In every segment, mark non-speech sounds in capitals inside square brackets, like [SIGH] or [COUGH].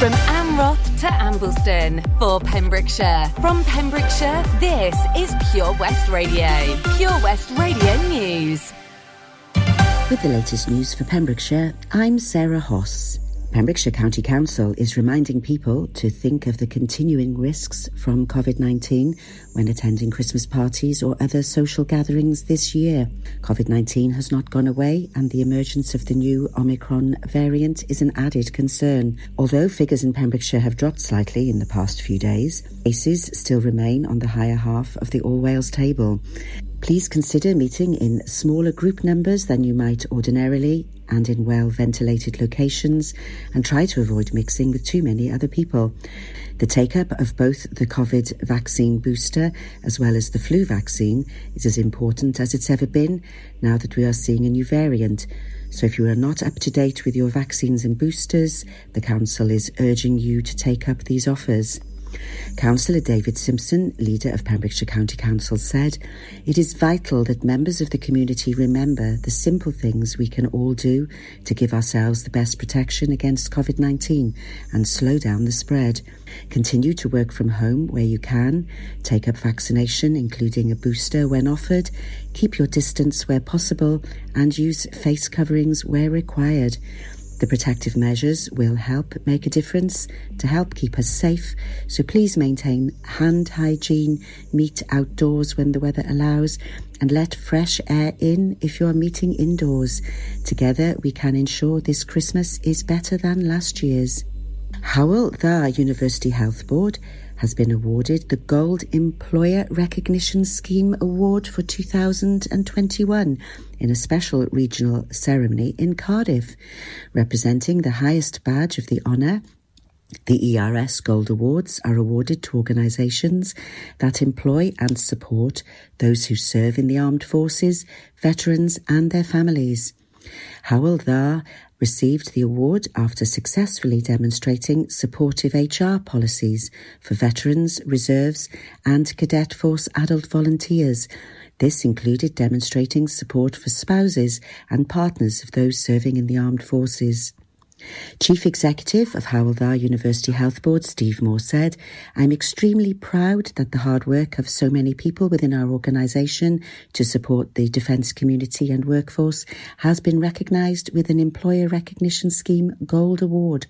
From Amroth to Ambleston for Pembrokeshire. From Pembrokeshire, this is Pure West Radio. Pure West Radio News. With the latest news for Pembrokeshire, I'm Sarah Hoss. Pembrokeshire County Council is reminding people to think of the continuing risks from COVID 19 when attending Christmas parties or other social gatherings this year. COVID 19 has not gone away, and the emergence of the new Omicron variant is an added concern. Although figures in Pembrokeshire have dropped slightly in the past few days, cases still remain on the higher half of the All Wales table. Please consider meeting in smaller group numbers than you might ordinarily and in well ventilated locations and try to avoid mixing with too many other people. The take up of both the COVID vaccine booster as well as the flu vaccine is as important as it's ever been now that we are seeing a new variant. So if you are not up to date with your vaccines and boosters, the Council is urging you to take up these offers. Councillor David Simpson, leader of Pembrokeshire County Council, said, It is vital that members of the community remember the simple things we can all do to give ourselves the best protection against COVID 19 and slow down the spread. Continue to work from home where you can, take up vaccination, including a booster when offered, keep your distance where possible, and use face coverings where required. The protective measures will help make a difference to help keep us safe, so please maintain hand hygiene, meet outdoors when the weather allows, and let fresh air in if you are meeting indoors. Together we can ensure this Christmas is better than last year's. Hywel Dda University Health Board has been awarded the Gold Employer Recognition Scheme Award for 2021 in a special regional ceremony in Cardiff, representing the highest badge of the honour. The ERS Gold Awards are awarded to organisations that employ and support those who serve in the armed forces, veterans and their families. Hywel Dda received the award after successfully demonstrating supportive HR policies for veterans, reserves, and cadet force adult volunteers. This included demonstrating support for spouses and partners of those serving in the armed forces. Chief Executive of Hywel Dda University Health Board, Steve Moore, said, I'm extremely proud that the hard work of so many people within our organisation to support the defence community and workforce has been recognised with an Employer Recognition Scheme Gold Award.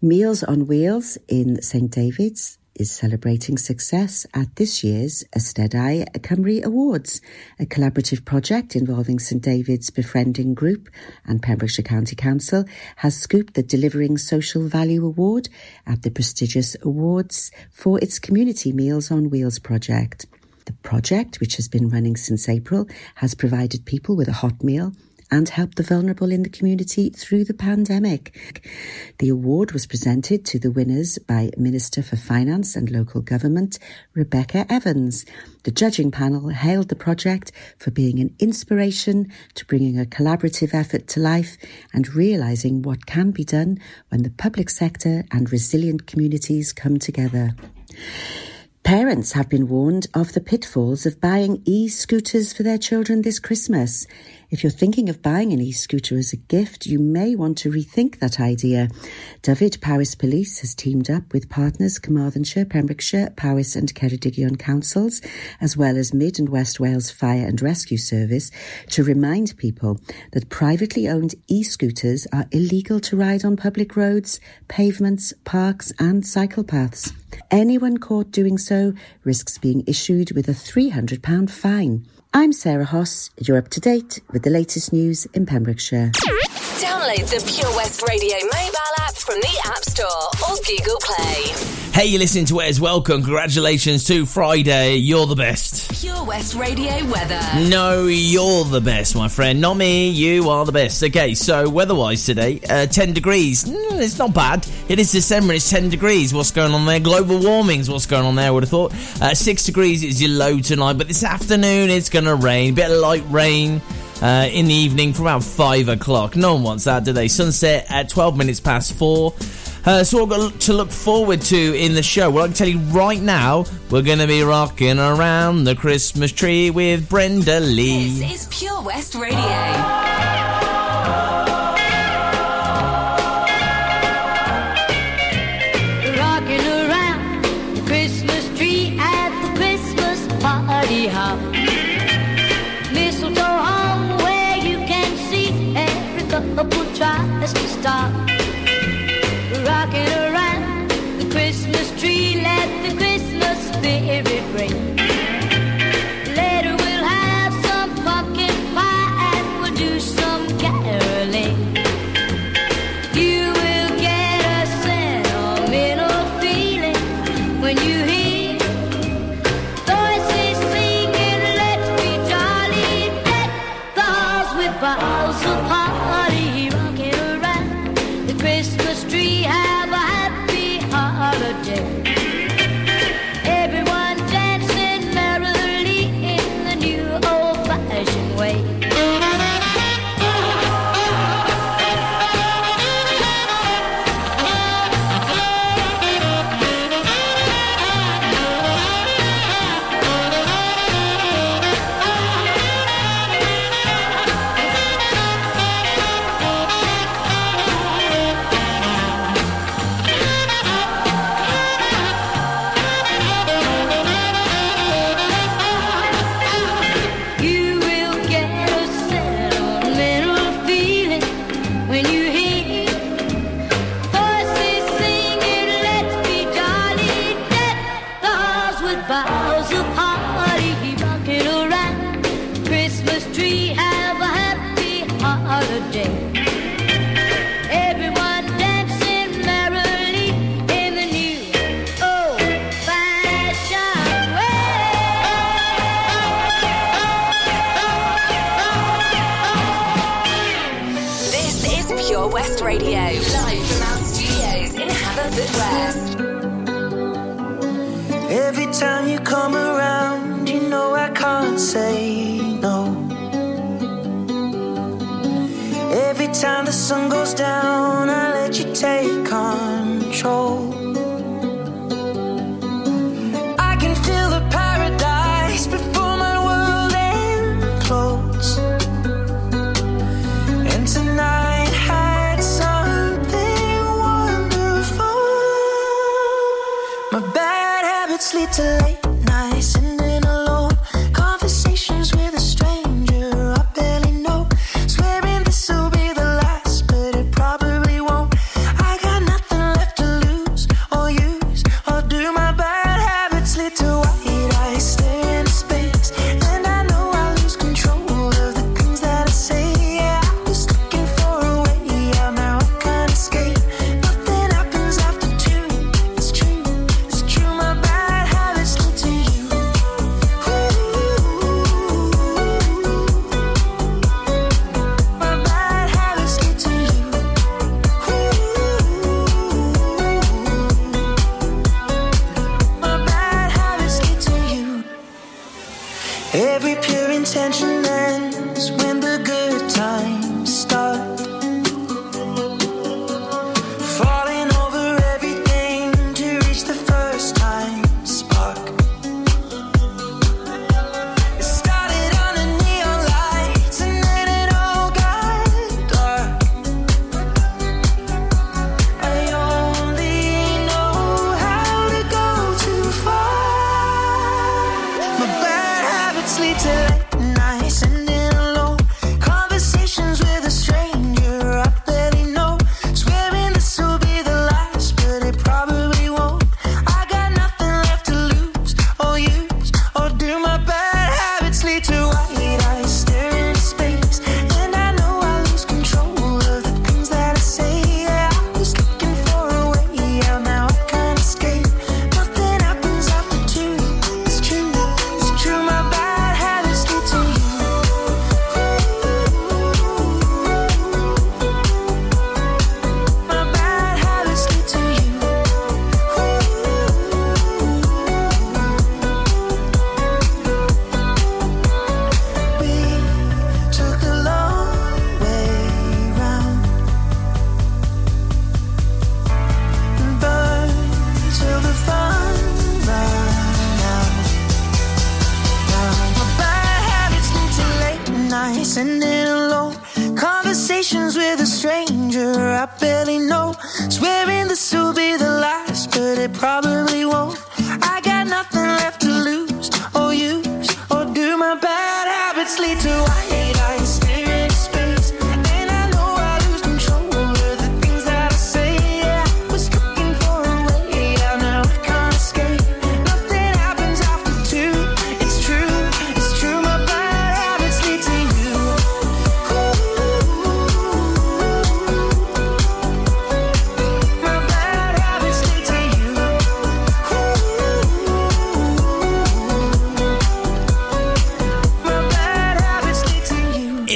Meals on Wheels in St David's is celebrating success at this year's Ystedau Cymru Awards, a collaborative project involving St David's Befriending Group and Pembrokeshire County Council, has scooped the Delivering Social Value Award at the prestigious awards for its Community Meals on Wheels project. The project, which has been running since April, has provided people with a hot meal and help the vulnerable in the community through the pandemic. The award was presented to the winners by Minister for Finance and Local Government, Rebecca Evans. The judging panel hailed the project for being an inspiration to bringing a collaborative effort to life and realising what can be done when the public sector and resilient communities come together. Parents have been warned of the pitfalls of buying e-scooters for their children this Christmas. If you're thinking of buying an e-scooter as a gift, you may want to rethink that idea. Dyfed Powys Police has teamed up with partners Carmarthenshire, Pembrokeshire, Powys and Ceredigion councils, as well as Mid and West Wales Fire and Rescue Service, to remind people that privately owned e-scooters are illegal to ride on public roads, pavements, parks and cycle paths. Anyone caught doing so risks being issued with a £300 fine. I'm Sarah Hoss. You're up to date with the latest news in Pembrokeshire. Download the Pure West Radio mobile app from the App Store or Google Play. Hey, you're listening to it as well. Congratulations to Friday. You're the best. Pure West Radio weather. No, you're the best, my friend. Not me. You are the best. Okay, so weather-wise today, uh, 10 degrees. Mm, it's not bad. It is December. It's 10 degrees. What's going on there? Global warming's what's going on there. I would have thought. Uh, Six degrees is your low tonight, but this afternoon it's going to rain. Bit of light rain. Uh, in the evening from about 5 o'clock. No one wants that, do they? Sunset at 12 minutes past 4. Uh, so what to look forward to in the show. Well, I can tell you right now, we're going to be rocking around the Christmas tree with Brenda Lee. This is Pure West Radio.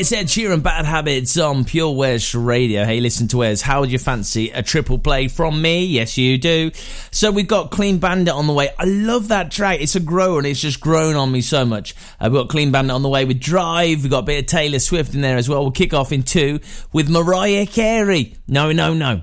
It's Ed Sheeran, Bad Habits on Pure West Radio. Hey, listen to us. How would you fancy a triple play from me? Yes, you do. So we've got Clean Bandit on the way. I love that track. It's a grower and it's just grown on me so much. Uh, we've got Clean Bandit on the way with Drive. We've got a bit of Taylor Swift in there as well. We'll kick off in two with Mariah Carey. No, no, no.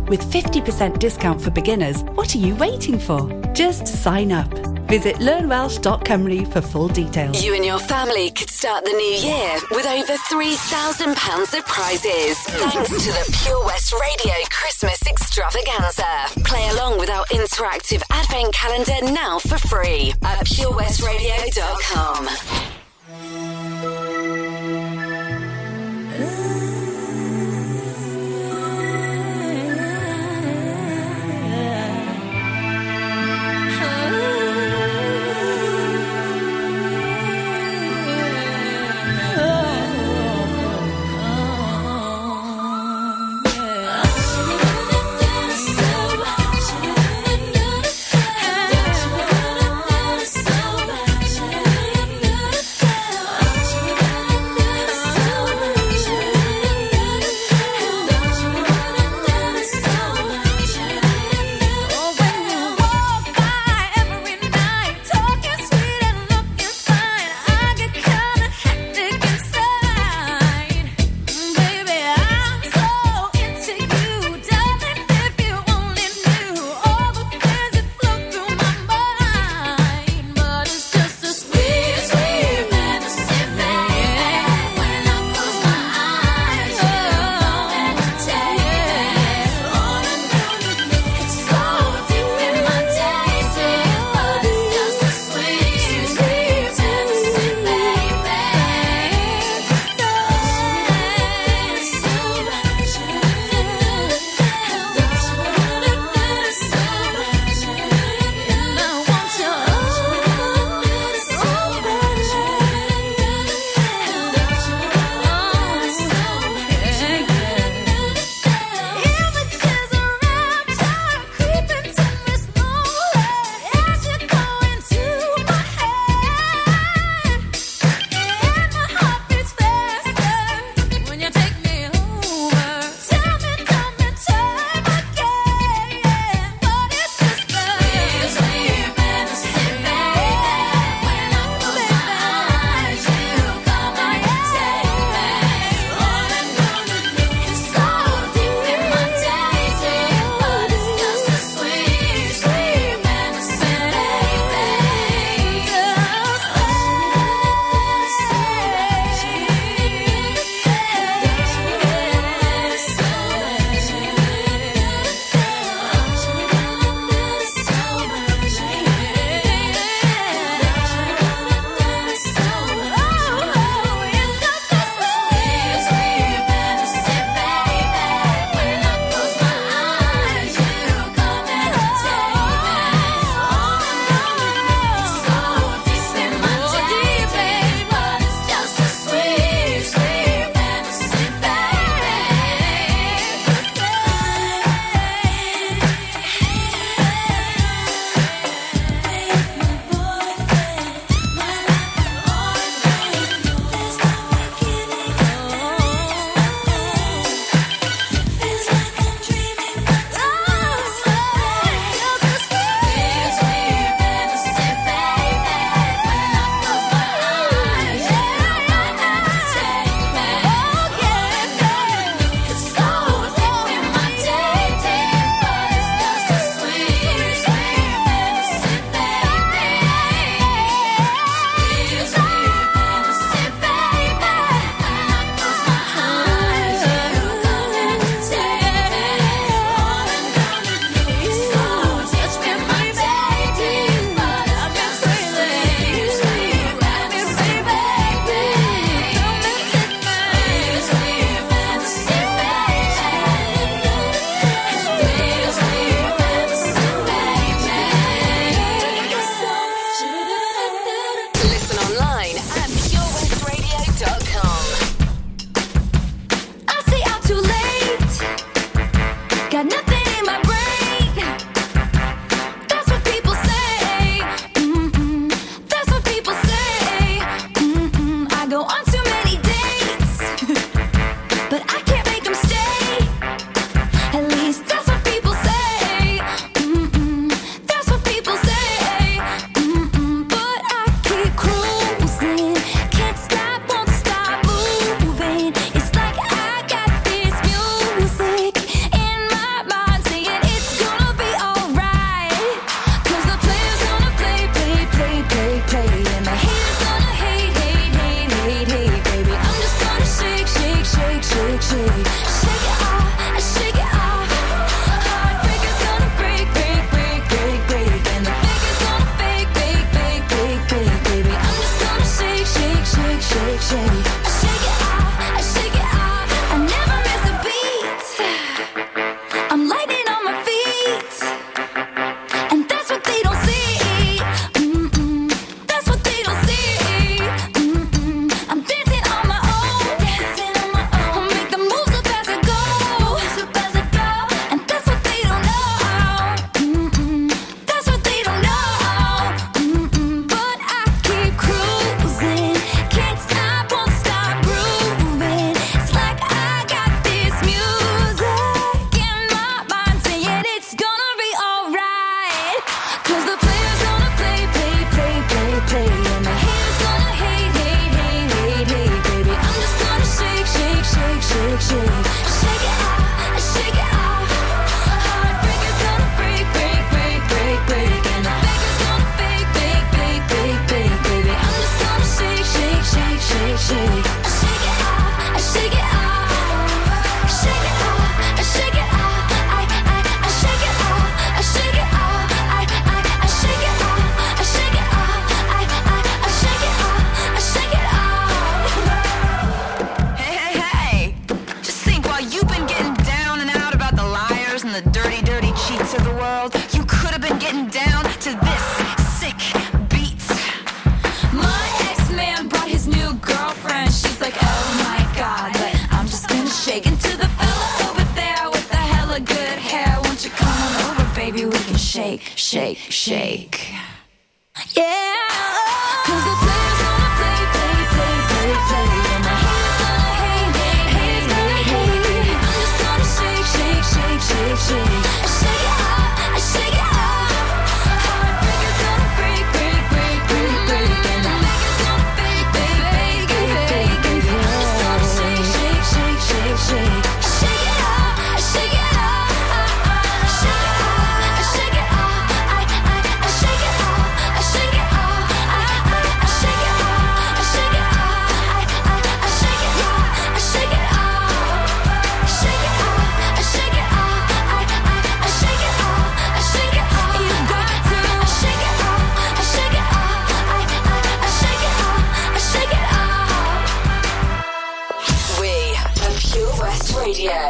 With 50% discount for beginners, what are you waiting for? Just sign up. Visit learnwelsh.com for full details. You and your family could start the new year with over £3,000 of prizes. Thanks to the Pure West Radio Christmas extravaganza. Play along with our interactive advent calendar now for free at purewestradio.com.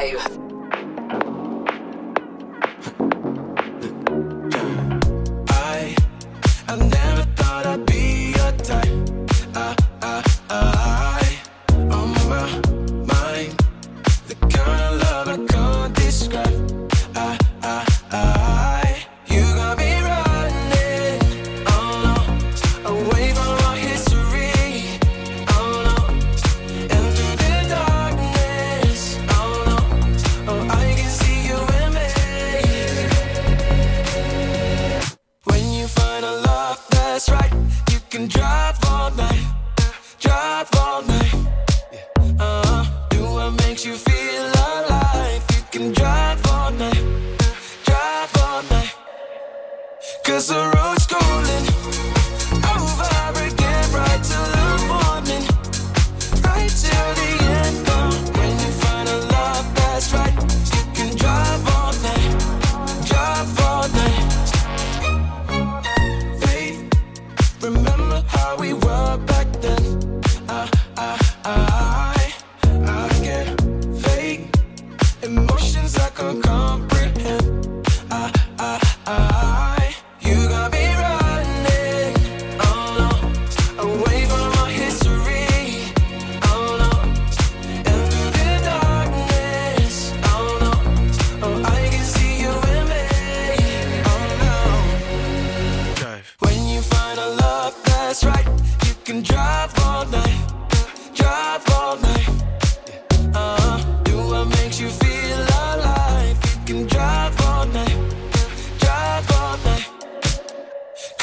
I.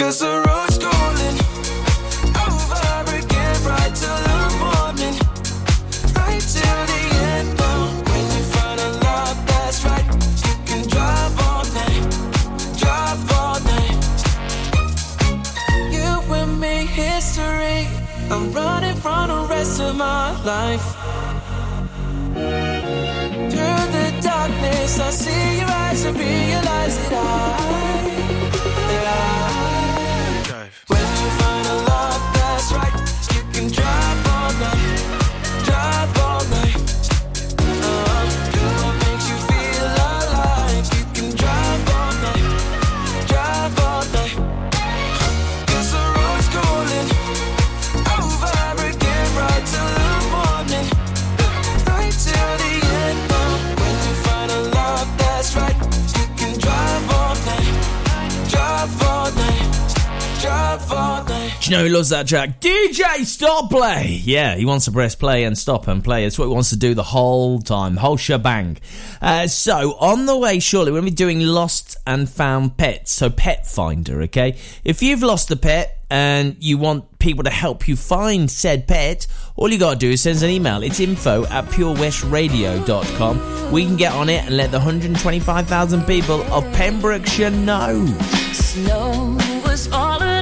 Cause the road's calling over again, right till the morning, right till the end. But when you find a love that's right, you can drive all night, drive all night. You and me, history. I'm running from the rest of my life. Through the darkness, I see your eyes and realize it all. You know who loves that track? DJ Stop Play! Yeah, he wants to press play and stop and play. That's what he wants to do the whole time, whole shebang. Uh, so, on the way, surely, we're going to be doing lost and found pets. So, Pet Finder, okay? If you've lost a pet and you want people to help you find said pet, all you got to do is send us an email. It's info at purewestradio.com. We can get on it and let the 125,000 people of Pembrokeshire know. Snow was all around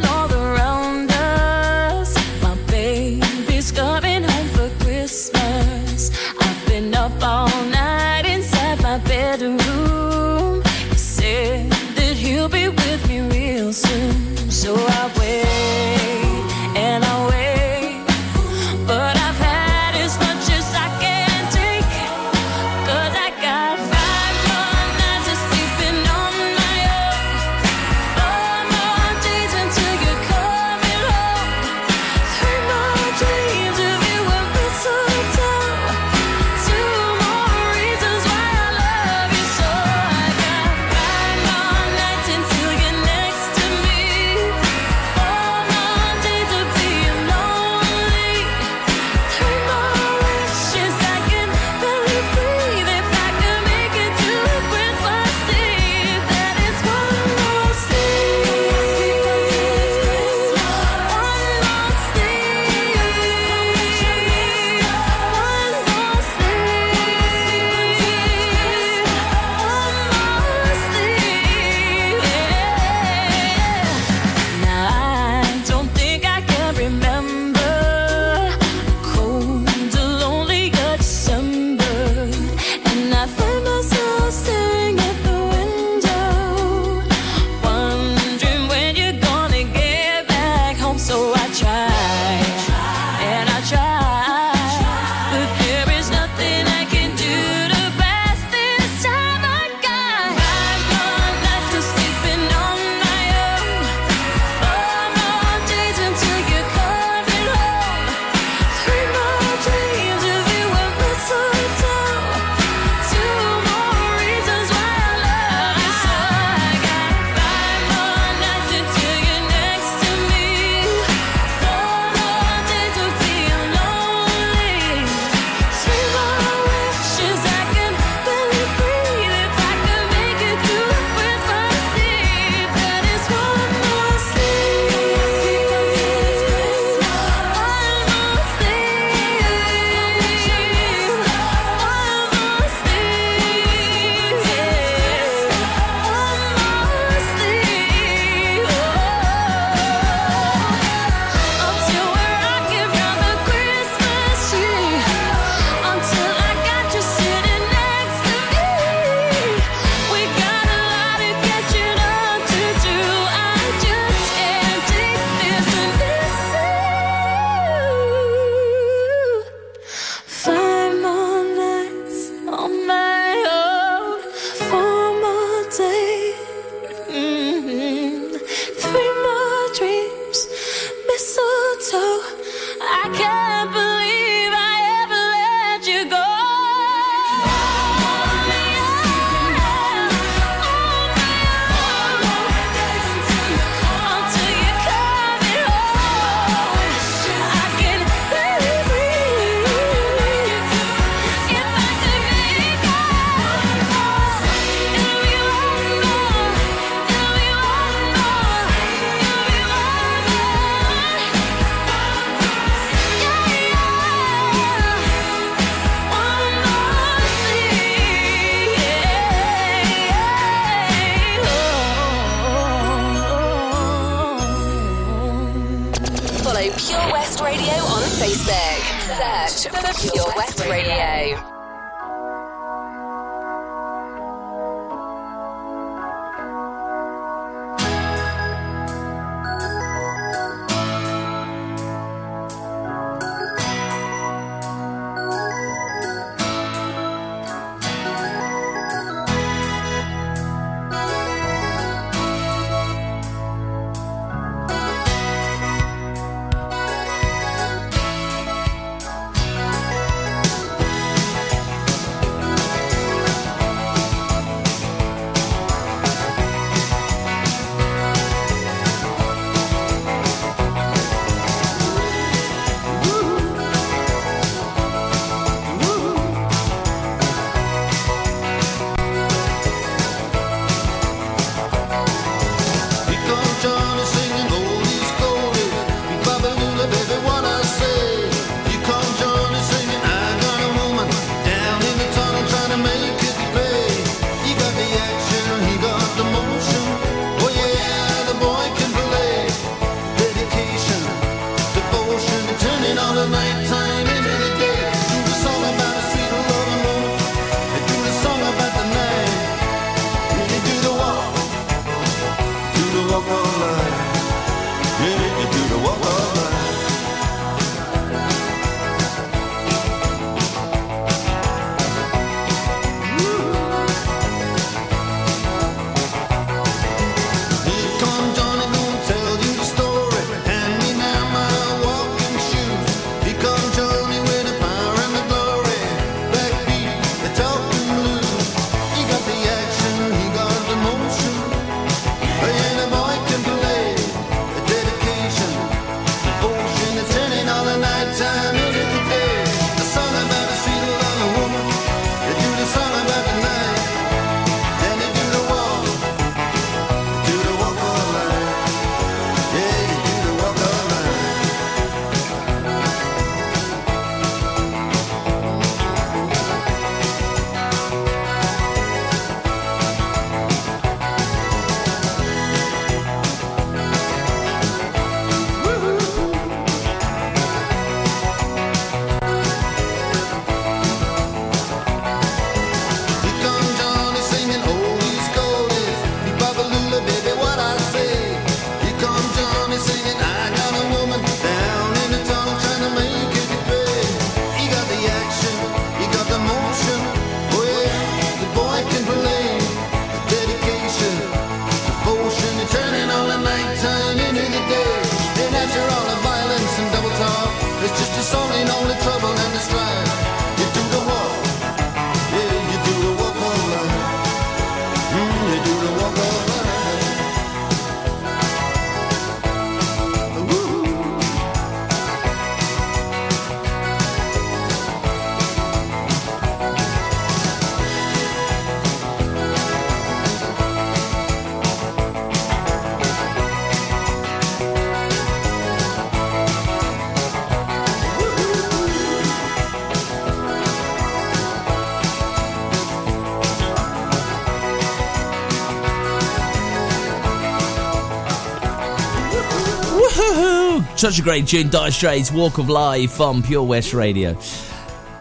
Such a great tune, Dire Straits, Walk of Life from Pure West Radio.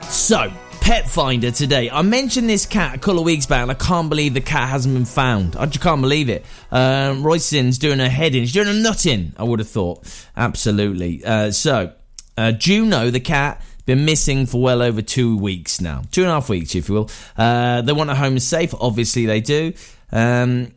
So, Pet Finder today. I mentioned this cat a couple of weeks back, and I can't believe the cat hasn't been found. I just can't believe it. Um, Royston's doing a head in. She's doing a nut in, I would have thought. Absolutely. Uh, so, uh, Juno, the cat, been missing for well over two weeks now. Two and a half weeks, if you will. Uh, they want a home safe. Obviously, they do. Um,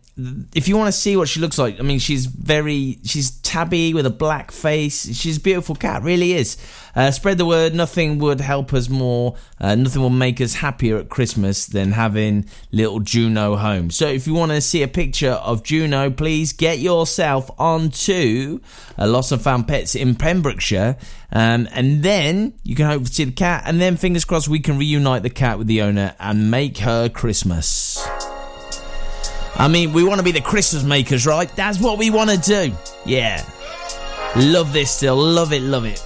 if you want to see what she looks like, I mean, she's very, she's tabby with a black face. She's a beautiful cat, really is. Uh, spread the word. Nothing would help us more. Uh, nothing will make us happier at Christmas than having little Juno home. So if you want to see a picture of Juno, please get yourself onto uh, Lost and Found Pets in Pembrokeshire, um, and then you can hope to see the cat. And then fingers crossed, we can reunite the cat with the owner and make her Christmas. I mean, we want to be the Christmas makers, right? That's what we want to do. Yeah. Love this still. Love it, love it.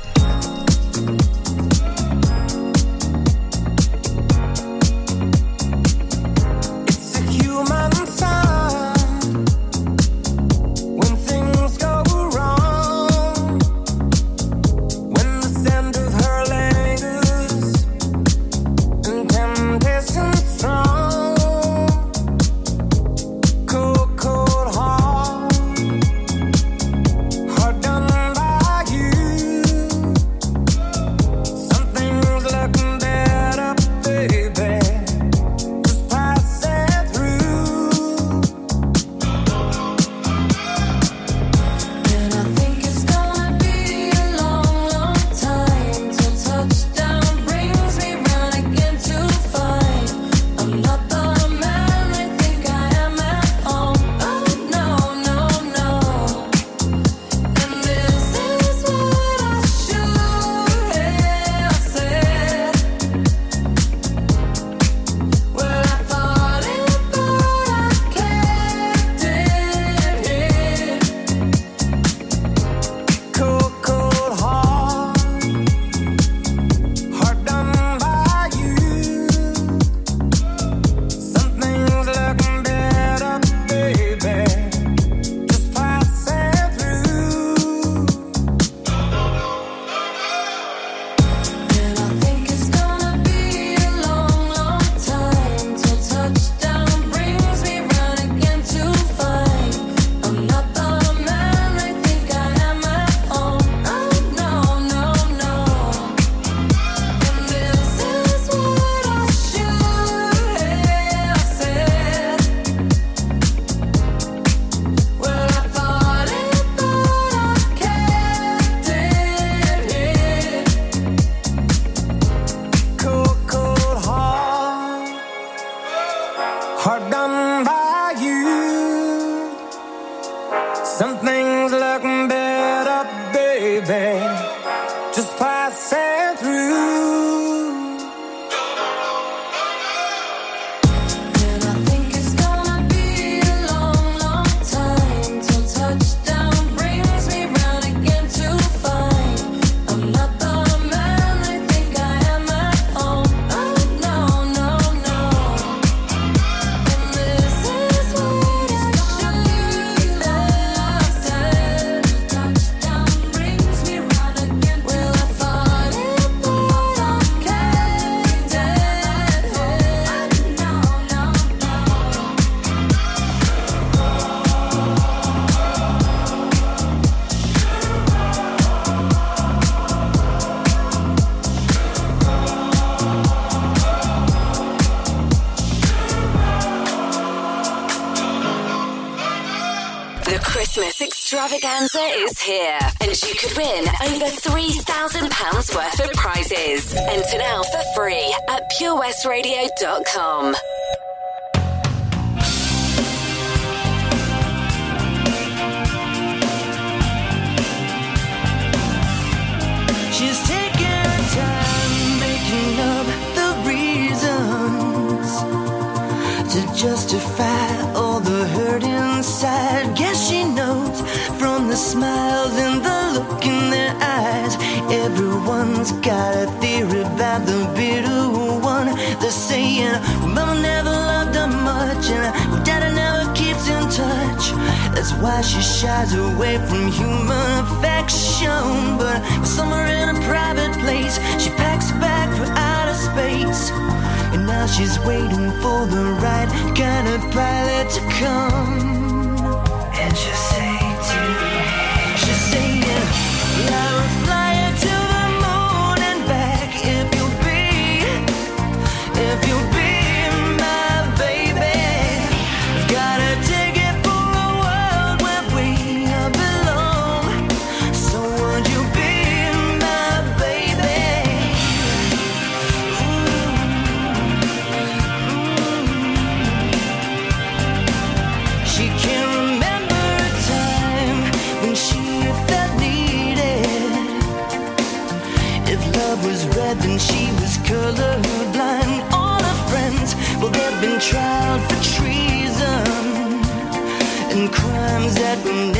Christmas extravaganza is here, and you could win over £3,000 worth of prizes. Enter now for free at purewestradio.com. got a theory about the bitter one. They're saying, Mama never loved her much, and well, Daddy never keeps in touch. That's why she shies away from human affection. But somewhere in a private place, she packs a bag for outer space. And now she's waiting for the right kind of pilot to come. And crimes that were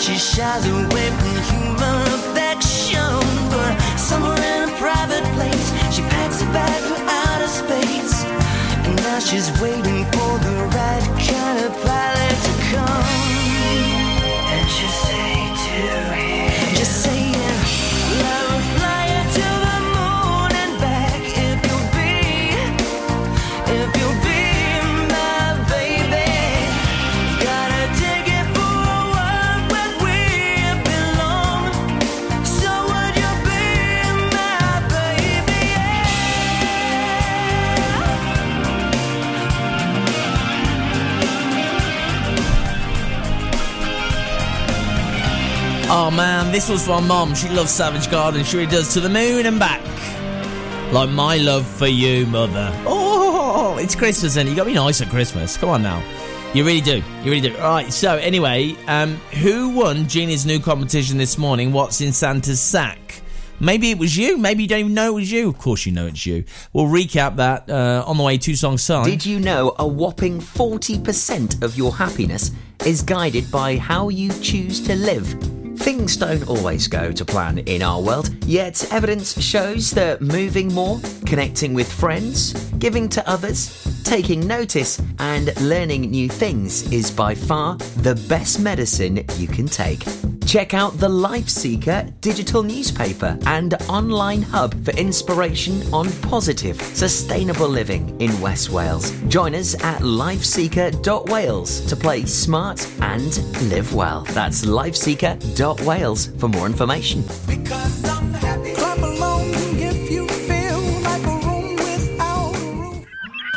she shies away from human affection. But somewhere in a private place, she packs a bag for outer space. And now she's waiting Oh man, this was for mom. She loves Savage Garden. She really does. To the moon and back. Like my love for you, mother. Oh, it's Christmas and you got to be nice at Christmas. Come on now. You really do. You really do. All right. So anyway, um, who won Genie's new competition this morning? What's in Santa's sack? Maybe it was you. Maybe you don't even know it was you. Of course, you know it's you. We'll recap that uh, on the way. Two songs time. Did you know a whopping 40% of your happiness is guided by how you choose to live? Things don't always go to plan in our world, yet evidence shows that moving more, connecting with friends, giving to others, taking notice, and learning new things is by far the best medicine you can take. Check out the Life Seeker digital newspaper and online hub for inspiration on positive, sustainable living in West Wales. Join us at lifeseeker.wales to play smart and live well. That's lifeseeker.wales for more information.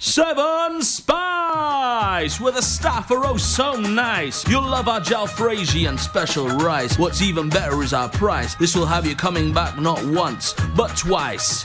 Seven Spice! Where the staff are oh so nice. You'll love our jalfrezi and special rice. What's even better is our price. This will have you coming back not once, but twice.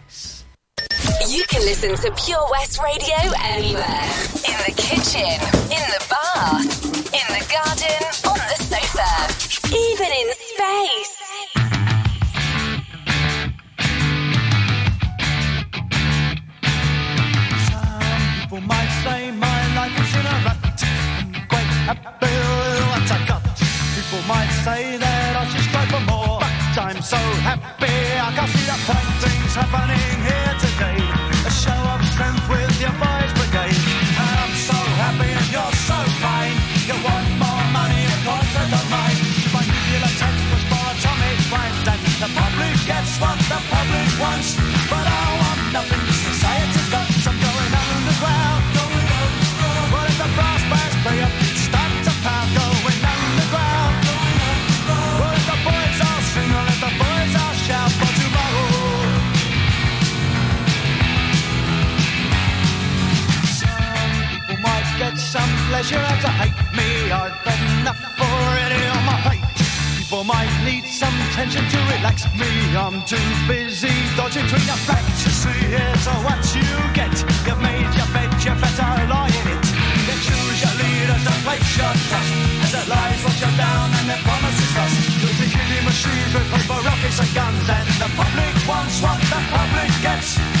You can listen to Pure West Radio anywhere. In the kitchen, in the bath, in the garden, on the sofa, even in space. Some People might say my life is in a rut. I'm quite happy with what I got. People might say that I should strive for more. But I'm so happy I can see the fine things happening here your brigade. And I'm so happy and you're so kind. You want more money, of course don't mind. Nuclear was for crimes. The public gets what the public wants. But I want nothing pleasure of hate me. I've enough already on my plate. People might need some tension to relax me. I'm too busy dodging between the facts. You see, here's what you get. You've made your bed, you better lie in it. You choose your leaders and place your trust. As the lies wash you down and their promises lost. You'll be killing machines with paper, rockets and guns. And the public wants what the public gets.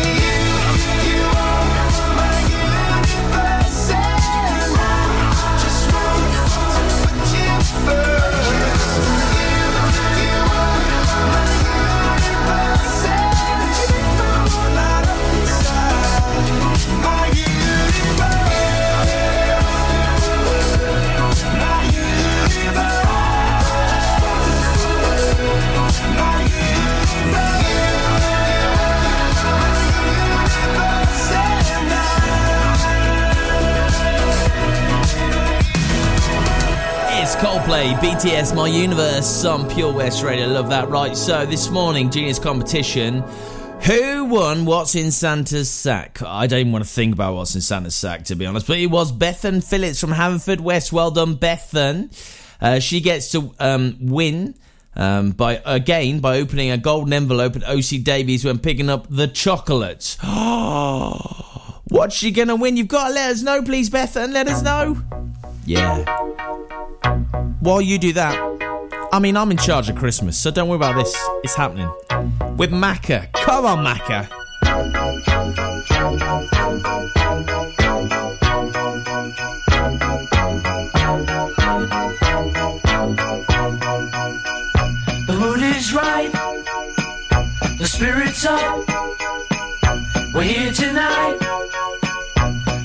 Coldplay, BTS, My Universe some Pure West Radio. Love that. Right, so this morning, Genius Competition. Who won What's in Santa's Sack? I don't even want to think about what's in Santa's Sack, to be honest. But it was Bethan Phillips from Haverford West. Well done, Bethan. Uh, she gets to um, win um, by again by opening a golden envelope at OC Davies when picking up the chocolates. [GASPS] What's she gonna win? You've got to let us know, please, Bethan. Let us know. Yeah. While you do that, I mean, I'm in charge of Christmas, so don't worry about this. It's happening. With Macca. Come on, Macca. The mood is right. The spirit's up. We're here tonight.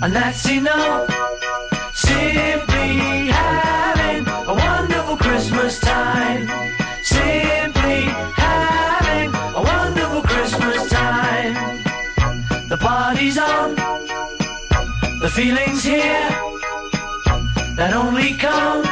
And that's enough. Simply having feeling's here. That only comes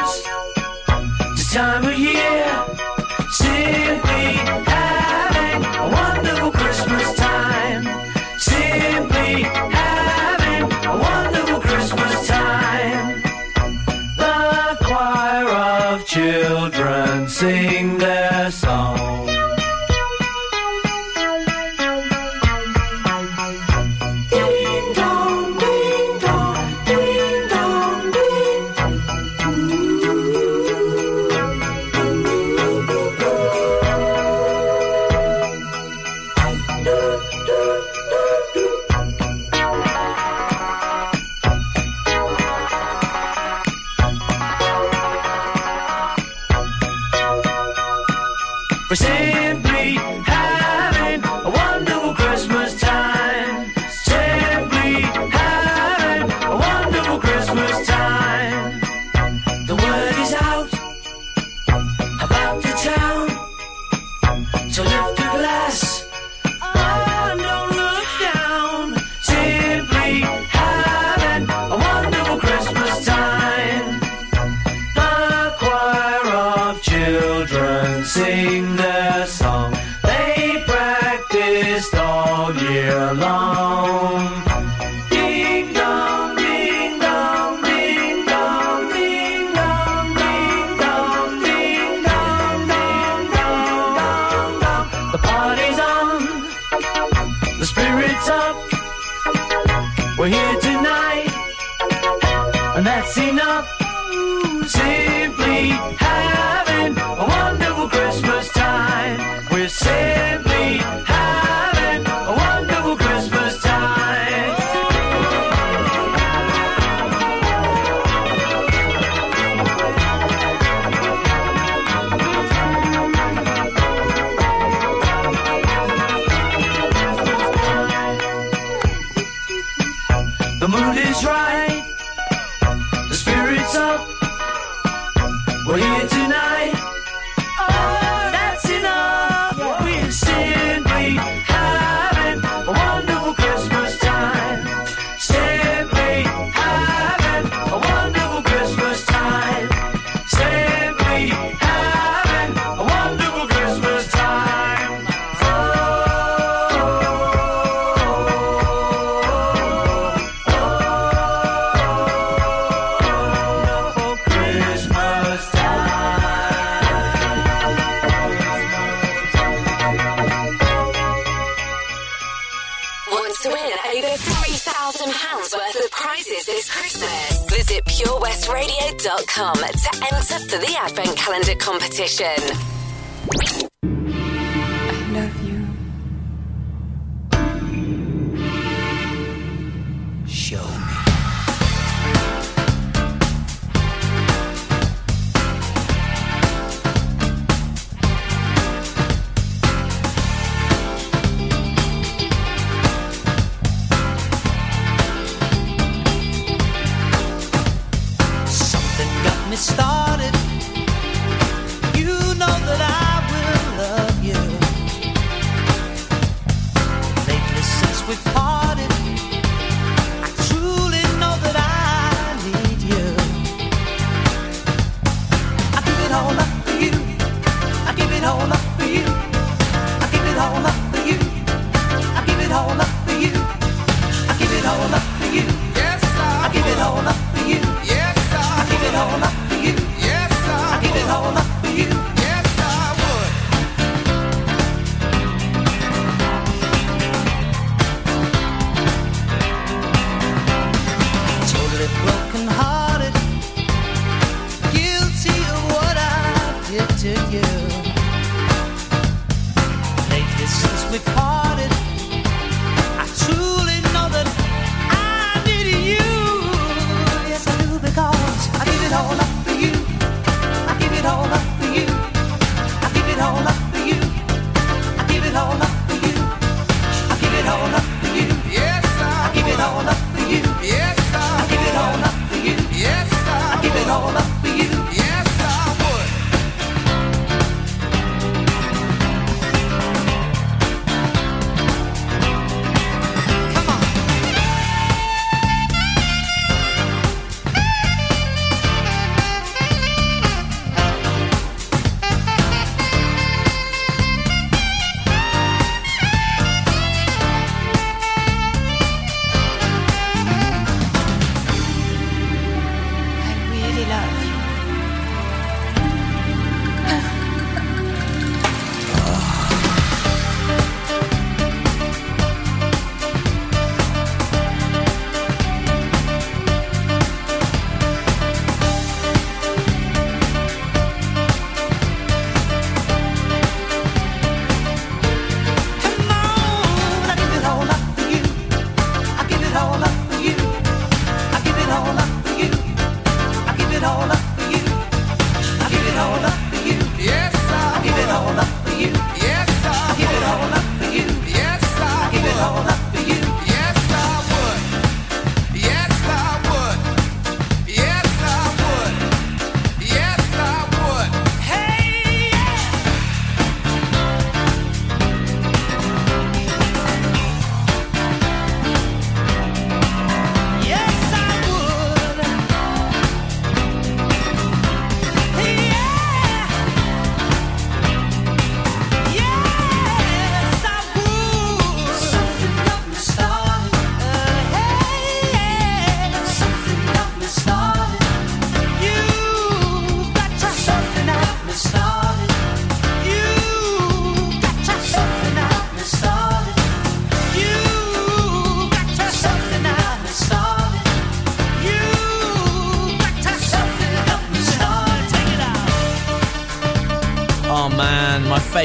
the Advent Calendar competition.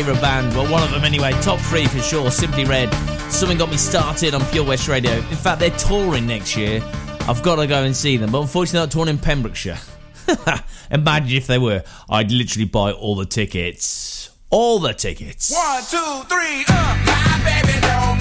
Favourite band. Well, one of them anyway. Top three for sure. Simply Red. Something got me started on Pure West Radio. In fact, they're touring next year. I've got to go and see them. But unfortunately, they're not touring in Pembrokeshire. [LAUGHS] Imagine if they were. I'd literally buy all the tickets. All the tickets. One, two, three, uh. My baby don't